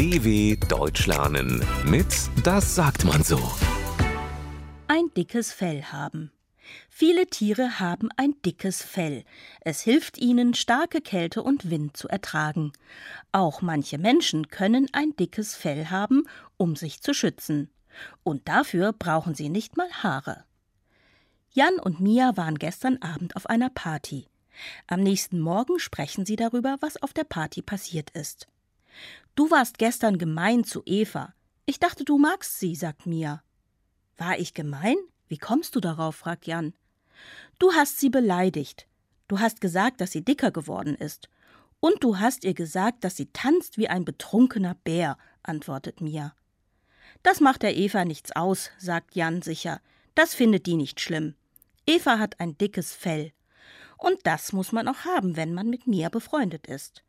DW Deutsch lernen mit Das sagt man so. Ein dickes Fell haben. Viele Tiere haben ein dickes Fell. Es hilft ihnen, starke Kälte und Wind zu ertragen. Auch manche Menschen können ein dickes Fell haben, um sich zu schützen. Und dafür brauchen sie nicht mal Haare. Jan und Mia waren gestern Abend auf einer Party. Am nächsten Morgen sprechen sie darüber, was auf der Party passiert ist. Du warst gestern gemein zu Eva. Ich dachte, du magst sie, sagt Mia. War ich gemein? Wie kommst du darauf? fragt Jan. Du hast sie beleidigt. Du hast gesagt, dass sie dicker geworden ist. Und du hast ihr gesagt, dass sie tanzt wie ein betrunkener Bär, antwortet Mia. Das macht der Eva nichts aus, sagt Jan sicher. Das findet die nicht schlimm. Eva hat ein dickes Fell. Und das muss man auch haben, wenn man mit Mia befreundet ist.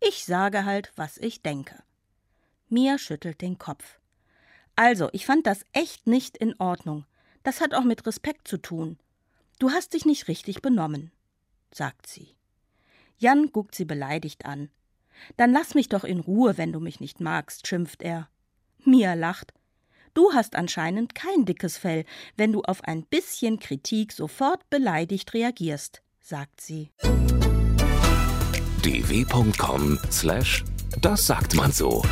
Ich sage halt, was ich denke. Mia schüttelt den Kopf. Also, ich fand das echt nicht in Ordnung. Das hat auch mit Respekt zu tun. Du hast dich nicht richtig benommen, sagt sie. Jan guckt sie beleidigt an. Dann lass mich doch in Ruhe, wenn du mich nicht magst, schimpft er. Mia lacht. Du hast anscheinend kein dickes Fell, wenn du auf ein bisschen Kritik sofort beleidigt reagierst, sagt sie. dw.com/das sagt man so.